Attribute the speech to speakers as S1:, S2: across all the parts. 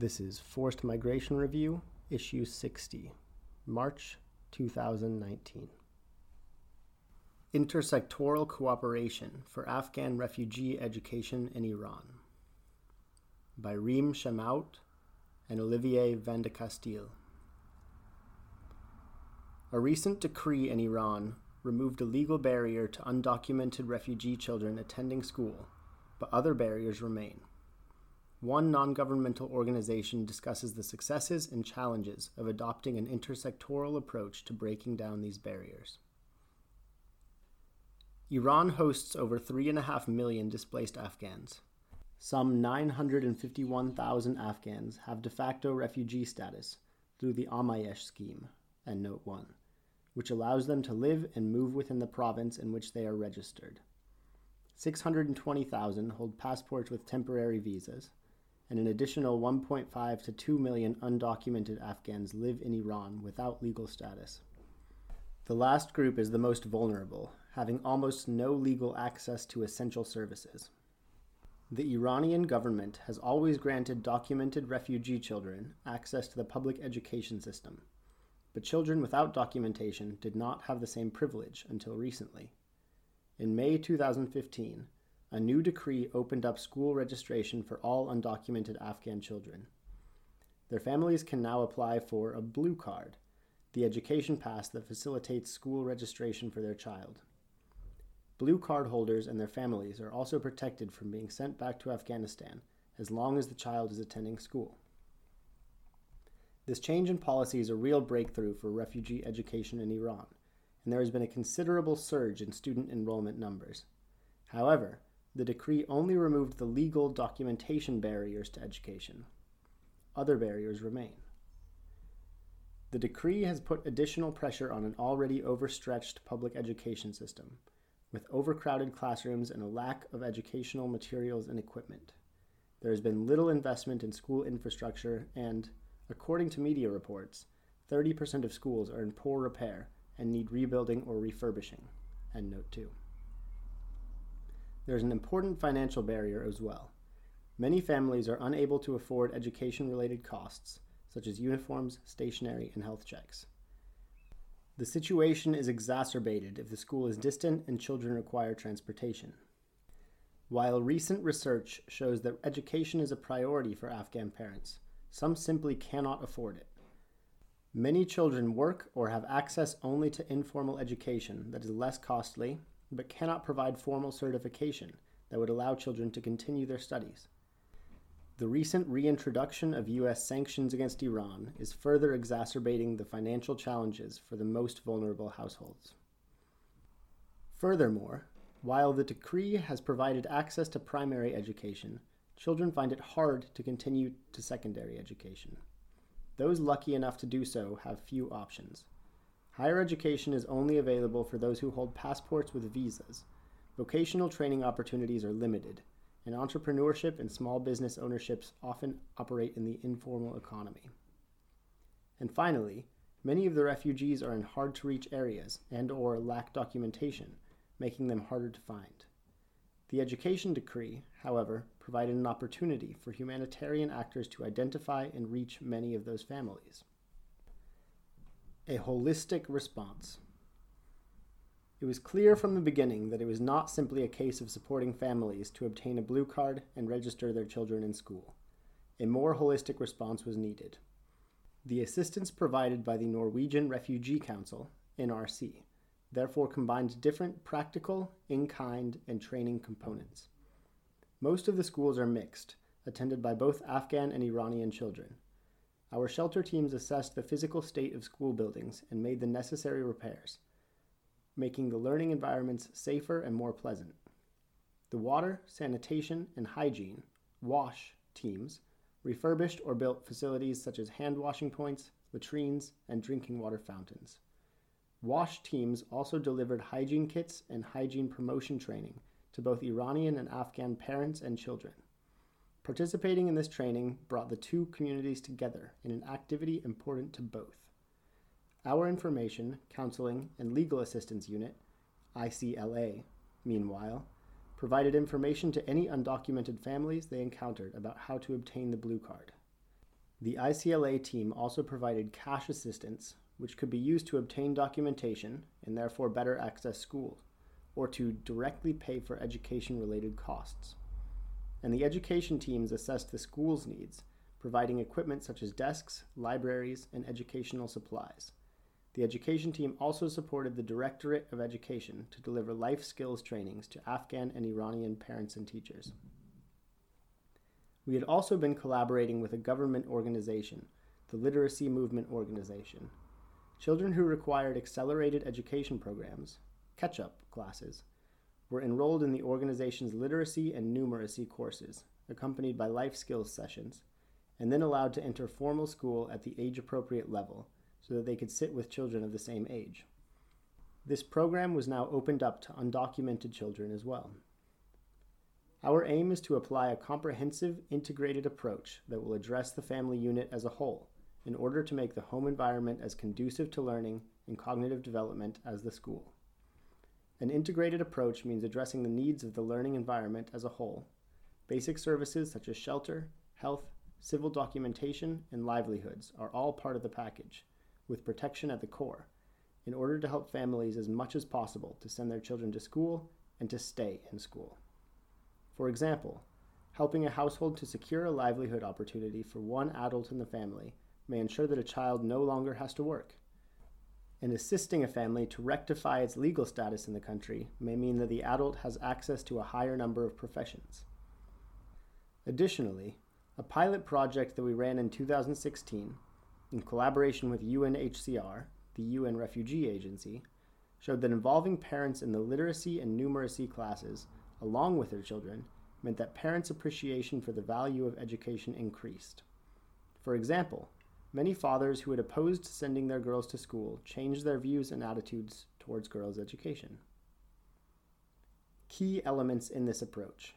S1: This is Forced Migration Review, Issue 60, March 2019. Intersectoral Cooperation for Afghan Refugee Education in Iran by Reem Shammout and Olivier Vandecasteele. A recent decree in Iran removed a legal barrier to undocumented refugee children attending school, but other barriers remain. One non governmental organization discusses the successes and challenges of adopting an intersectoral approach to breaking down these barriers. Iran hosts over 3.5 million displaced Afghans. Some 951,000 Afghans have de facto refugee status through the Amayesh scheme, and Note 1, which allows them to live and move within the province in which they are registered. 620,000 hold passports with temporary visas, and an additional 1.5 to 2 million undocumented Afghans live in Iran without legal status. The last group is the most vulnerable, having almost no legal access to essential services. The Iranian government has always granted documented refugee children access to the public education system, but children without documentation did not have the same privilege until recently. In May 2015, a new decree opened up school registration for all undocumented Afghan children. Their families can now apply for a blue card, the education pass that facilitates school registration for their child. Blue card holders and their families are also protected from being sent back to Afghanistan as long as the child is attending school. This change in policy is a real breakthrough for refugee education in Iran, and there has been a considerable surge in student enrollment numbers. However, the decree only removed the legal documentation barriers to education. Other barriers remain. The decree has put additional pressure on an already overstretched public education system, with overcrowded classrooms and a lack of educational materials and equipment. There has been little investment in school infrastructure, and, according to media reports, 30% of schools are in poor repair and need rebuilding or refurbishing. End note 2. There's an important financial barrier as well. Many families are unable to afford education related costs, such as uniforms, stationery, and health checks. The situation is exacerbated if the school is distant and children require transportation. While recent research shows that education is a priority for Afghan parents, some simply cannot afford it. Many children work or have access only to informal education that is less costly but cannot provide formal certification that would allow children to continue their studies. The recent reintroduction of U.S. sanctions against Iran is further exacerbating the financial challenges for the most vulnerable households. Furthermore, while the decree has provided access to primary education, children find it hard to continue to secondary education. Those lucky enough to do so have few options. Higher education is only available for those who hold passports with visas. Vocational training opportunities are limited, and entrepreneurship and small business ownerships often operate in the informal economy. And finally, many of the refugees are in hard to reach areas and or lack documentation, making them harder to find. The education decree, however, provided an opportunity for humanitarian actors to identify and reach many of those families a holistic response. It was clear from the beginning that it was not simply a case of supporting families to obtain a blue card and register their children in school. A more holistic response was needed. The assistance provided by the Norwegian Refugee Council, NRC, therefore combined different practical, in kind, and training components. Most of the schools are mixed, attended by both Afghan and Iranian children. Our shelter teams assessed the physical state of school buildings and made the necessary repairs, making the learning environments safer and more pleasant. The water, sanitation, and hygiene, WASH teams refurbished or built facilities such as hand washing points, latrines, and drinking water fountains. WASH teams also delivered hygiene kits and hygiene promotion training to both Iranian and Afghan parents and children. Participating in this training brought the two communities together in an activity important to both. Our Information, Counseling, and Legal Assistance Unit, ICLA, meanwhile, provided information to any undocumented families they encountered about how to obtain the blue card. The ICLA team also provided cash assistance, which could be used to obtain documentation and therefore better access school, or to directly pay for education related costs. And the education teams assessed the school's needs, providing equipment such as desks, libraries, and educational supplies. The education team also supported the Directorate of Education to deliver life skills trainings to Afghan and Iranian parents and teachers. We had also been collaborating with a government organization, the Literacy Movement Organization. Children who required accelerated education programs, catch up classes, were enrolled in the organization's literacy and numeracy courses, accompanied by life skills sessions, and then allowed to enter formal school at the age appropriate level so that they could sit with children of the same age. This program was now opened up to undocumented children as well. Our aim is to apply a comprehensive, integrated approach that will address the family unit as a whole in order to make the home environment as conducive to learning and cognitive development as the school. An integrated approach means addressing the needs of the learning environment as a whole. Basic services such as shelter, health, civil documentation, and livelihoods are all part of the package, with protection at the core, in order to help families as much as possible to send their children to school and to stay in school. For example, helping a household to secure a livelihood opportunity for one adult in the family may ensure that a child no longer has to work. And assisting a family to rectify its legal status in the country may mean that the adult has access to a higher number of professions. Additionally, a pilot project that we ran in 2016, in collaboration with UNHCR, the UN Refugee Agency, showed that involving parents in the literacy and numeracy classes, along with their children, meant that parents' appreciation for the value of education increased. For example, many fathers who had opposed sending their girls to school changed their views and attitudes towards girls' education. Key elements in this approach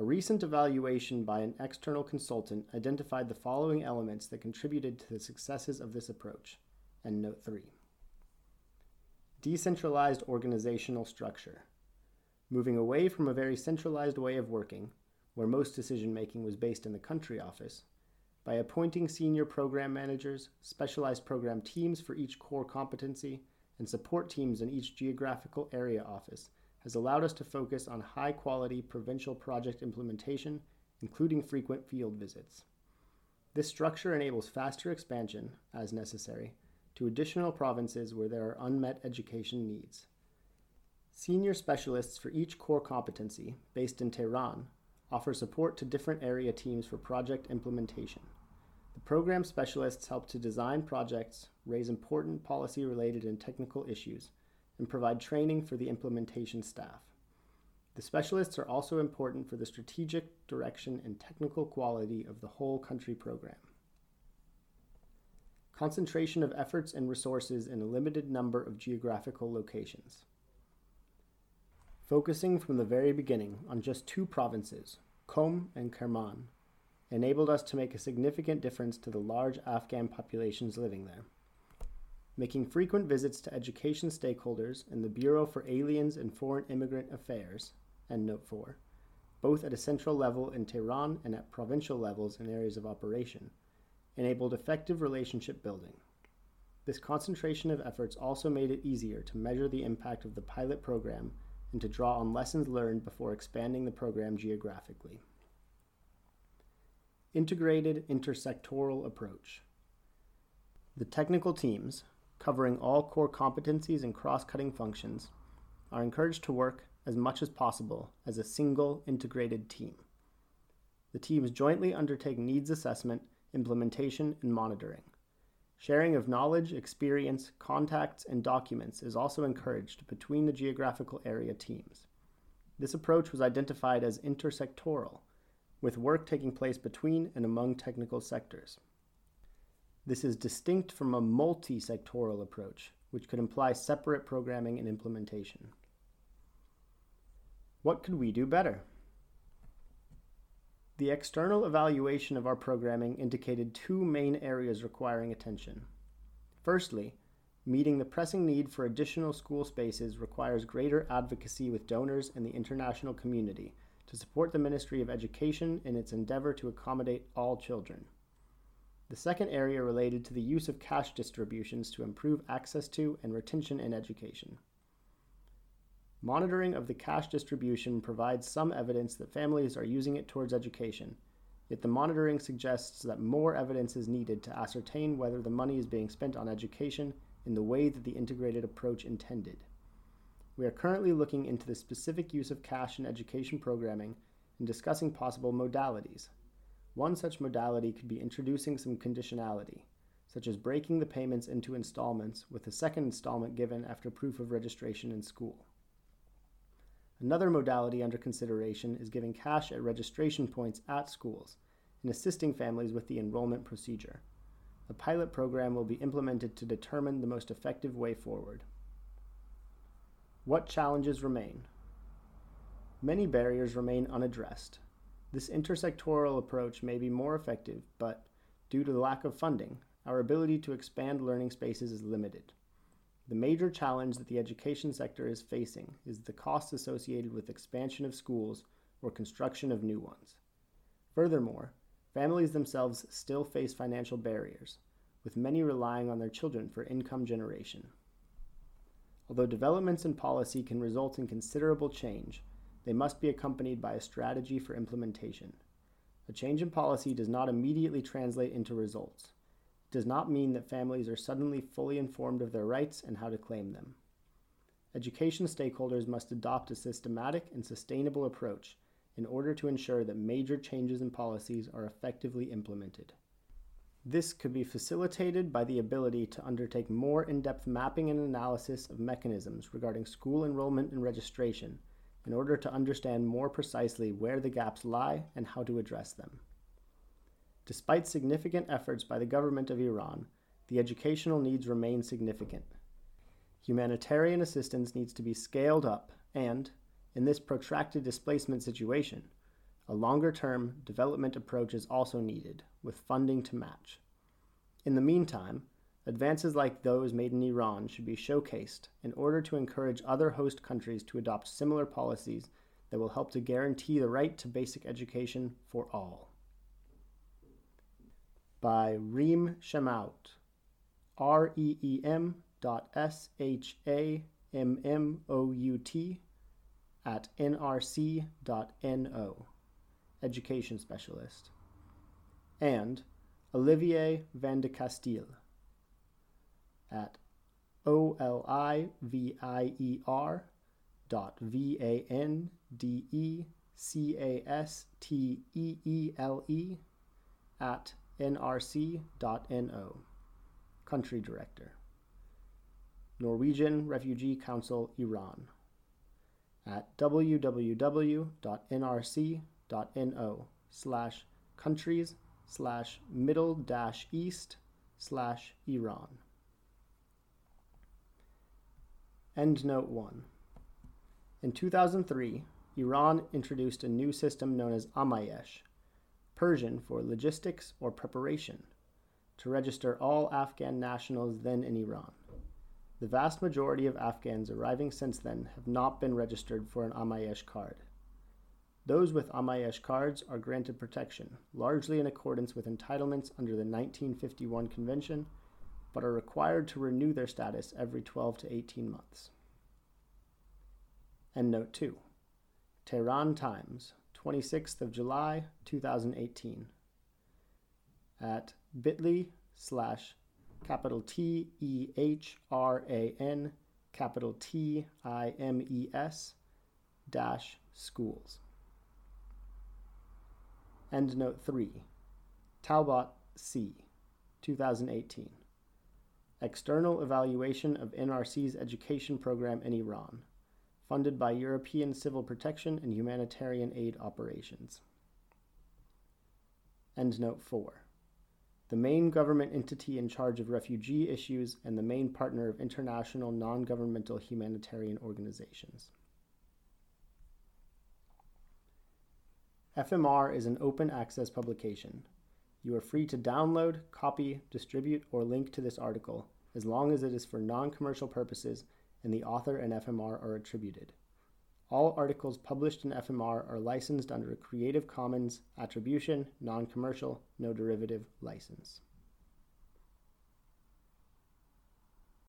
S1: a recent evaluation by an external consultant identified the following elements that contributed to the successes of this approach. And note 3. Decentralized organizational structure. Moving away from a very centralized way of working, where most decision making was based in the country office, by appointing senior program managers, specialized program teams for each core competency, and support teams in each geographical area office has allowed us to focus on high quality provincial project implementation, including frequent field visits. This structure enables faster expansion, as necessary, to additional provinces where there are unmet education needs. Senior specialists for each core competency, based in Tehran, offer support to different area teams for project implementation. The program specialists help to design projects, raise important policy related and technical issues, and provide training for the implementation staff. The specialists are also important for the strategic direction and technical quality of the whole country program. Concentration of efforts and resources in a limited number of geographical locations. Focusing from the very beginning on just two provinces, Qom and Kerman, enabled us to make a significant difference to the large Afghan populations living there making frequent visits to education stakeholders and the Bureau for Aliens and Foreign Immigrant Affairs, and Note 4, both at a central level in Tehran and at provincial levels in areas of operation, enabled effective relationship building. This concentration of efforts also made it easier to measure the impact of the pilot program and to draw on lessons learned before expanding the program geographically. Integrated intersectoral approach. The technical teams, covering all core competencies and cross cutting functions, are encouraged to work as much as possible as a single integrated team. The teams jointly undertake needs assessment, implementation, and monitoring. Sharing of knowledge, experience, contacts, and documents is also encouraged between the geographical area teams. This approach was identified as intersectoral, with work taking place between and among technical sectors. This is distinct from a multi sectoral approach, which could imply separate programming and implementation. What could we do better? The external evaluation of our programming indicated two main areas requiring attention. Firstly, meeting the pressing need for additional school spaces requires greater advocacy with donors and the international community to support the Ministry of Education in its endeavor to accommodate all children. The second area related to the use of cash distributions to improve access to and retention in education. Monitoring of the cash distribution provides some evidence that families are using it towards education, yet the monitoring suggests that more evidence is needed to ascertain whether the money is being spent on education in the way that the integrated approach intended. We are currently looking into the specific use of cash in education programming and discussing possible modalities, one such modality could be introducing some conditionality, such as breaking the payments into installments with a second installment given after proof of registration in school. Another modality under consideration is giving cash at registration points at schools and assisting families with the enrollment procedure. A pilot program will be implemented to determine the most effective way forward. What challenges remain? Many barriers remain unaddressed, this intersectoral approach may be more effective, but due to the lack of funding, our ability to expand learning spaces is limited. The major challenge that the education sector is facing is the costs associated with expansion of schools or construction of new ones. Furthermore, families themselves still face financial barriers, with many relying on their children for income generation. Although developments in policy can result in considerable change, they must be accompanied by a strategy for implementation. A change in policy does not immediately translate into results. Does not mean that families are suddenly fully informed of their rights and how to claim them. Education stakeholders must adopt a systematic and sustainable approach in order to ensure that major changes in policies are effectively implemented. This could be facilitated by the ability to undertake more in depth mapping and analysis of mechanisms regarding school enrollment and registration in order to understand more precisely where the gaps lie and how to address them. Despite significant efforts by the government of Iran, the educational needs remain significant. Humanitarian assistance needs to be scaled up, and, in this protracted displacement situation, a longer term development approach is also needed, with funding to match. In the meantime, Advances like those made in Iran should be showcased in order to encourage other host countries to adopt similar policies that will help to guarantee the right to basic education for all. By Reem Shammout, R E E M dot S H A M M O U T at nrc.no, education specialist, and Olivier Vandecasteele at O-L-I-V-I-E-R dot V-A-N-D-E-C-A-S-T-E-E-L-E at nrc dot no. Country Director. Norwegian Refugee Council Iran at www.nrc.no slash countries slash middle dash east slash Iran. Endnote 1. In 2003, Iran introduced a new system known as Amayesh, Persian for logistics or preparation, to register all Afghan nationals then in Iran. The vast majority of Afghans arriving since then have not been registered for an Amayesh card. Those with Amayesh cards are granted protection, largely in accordance with entitlements under the 1951 Convention but are required to renew their status every 12 to 18 months. And note 2 Tehran Times, 26th of July 2018 at bit.ly slash capital T E H R A N capital T I M E S dash schools. Endnote 3 Talbot C 2018 External Evaluation of NRC's Education Program in Iran, funded by European Civil Protection and Humanitarian Aid Operations. Endnote 4. The main government entity in charge of refugee issues and the main partner of international non governmental humanitarian organizations. FMR is an open access publication you are free to download, copy, distribute, or link to this article as long as it is for non commercial purposes and the author and FMR are attributed. All articles published in FMR are licensed under a Creative Commons Attribution, Non Commercial, No Derivative license.